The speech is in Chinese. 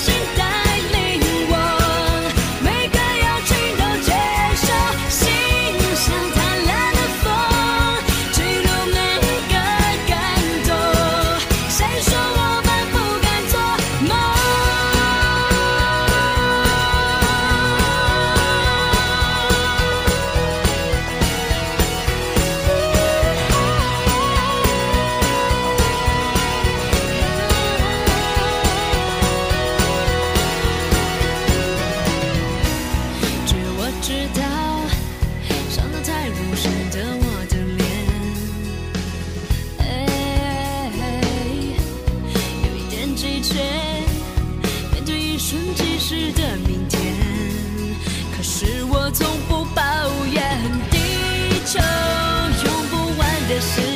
Washington. 是的，明天。可是我从不抱怨地球用不完的时间。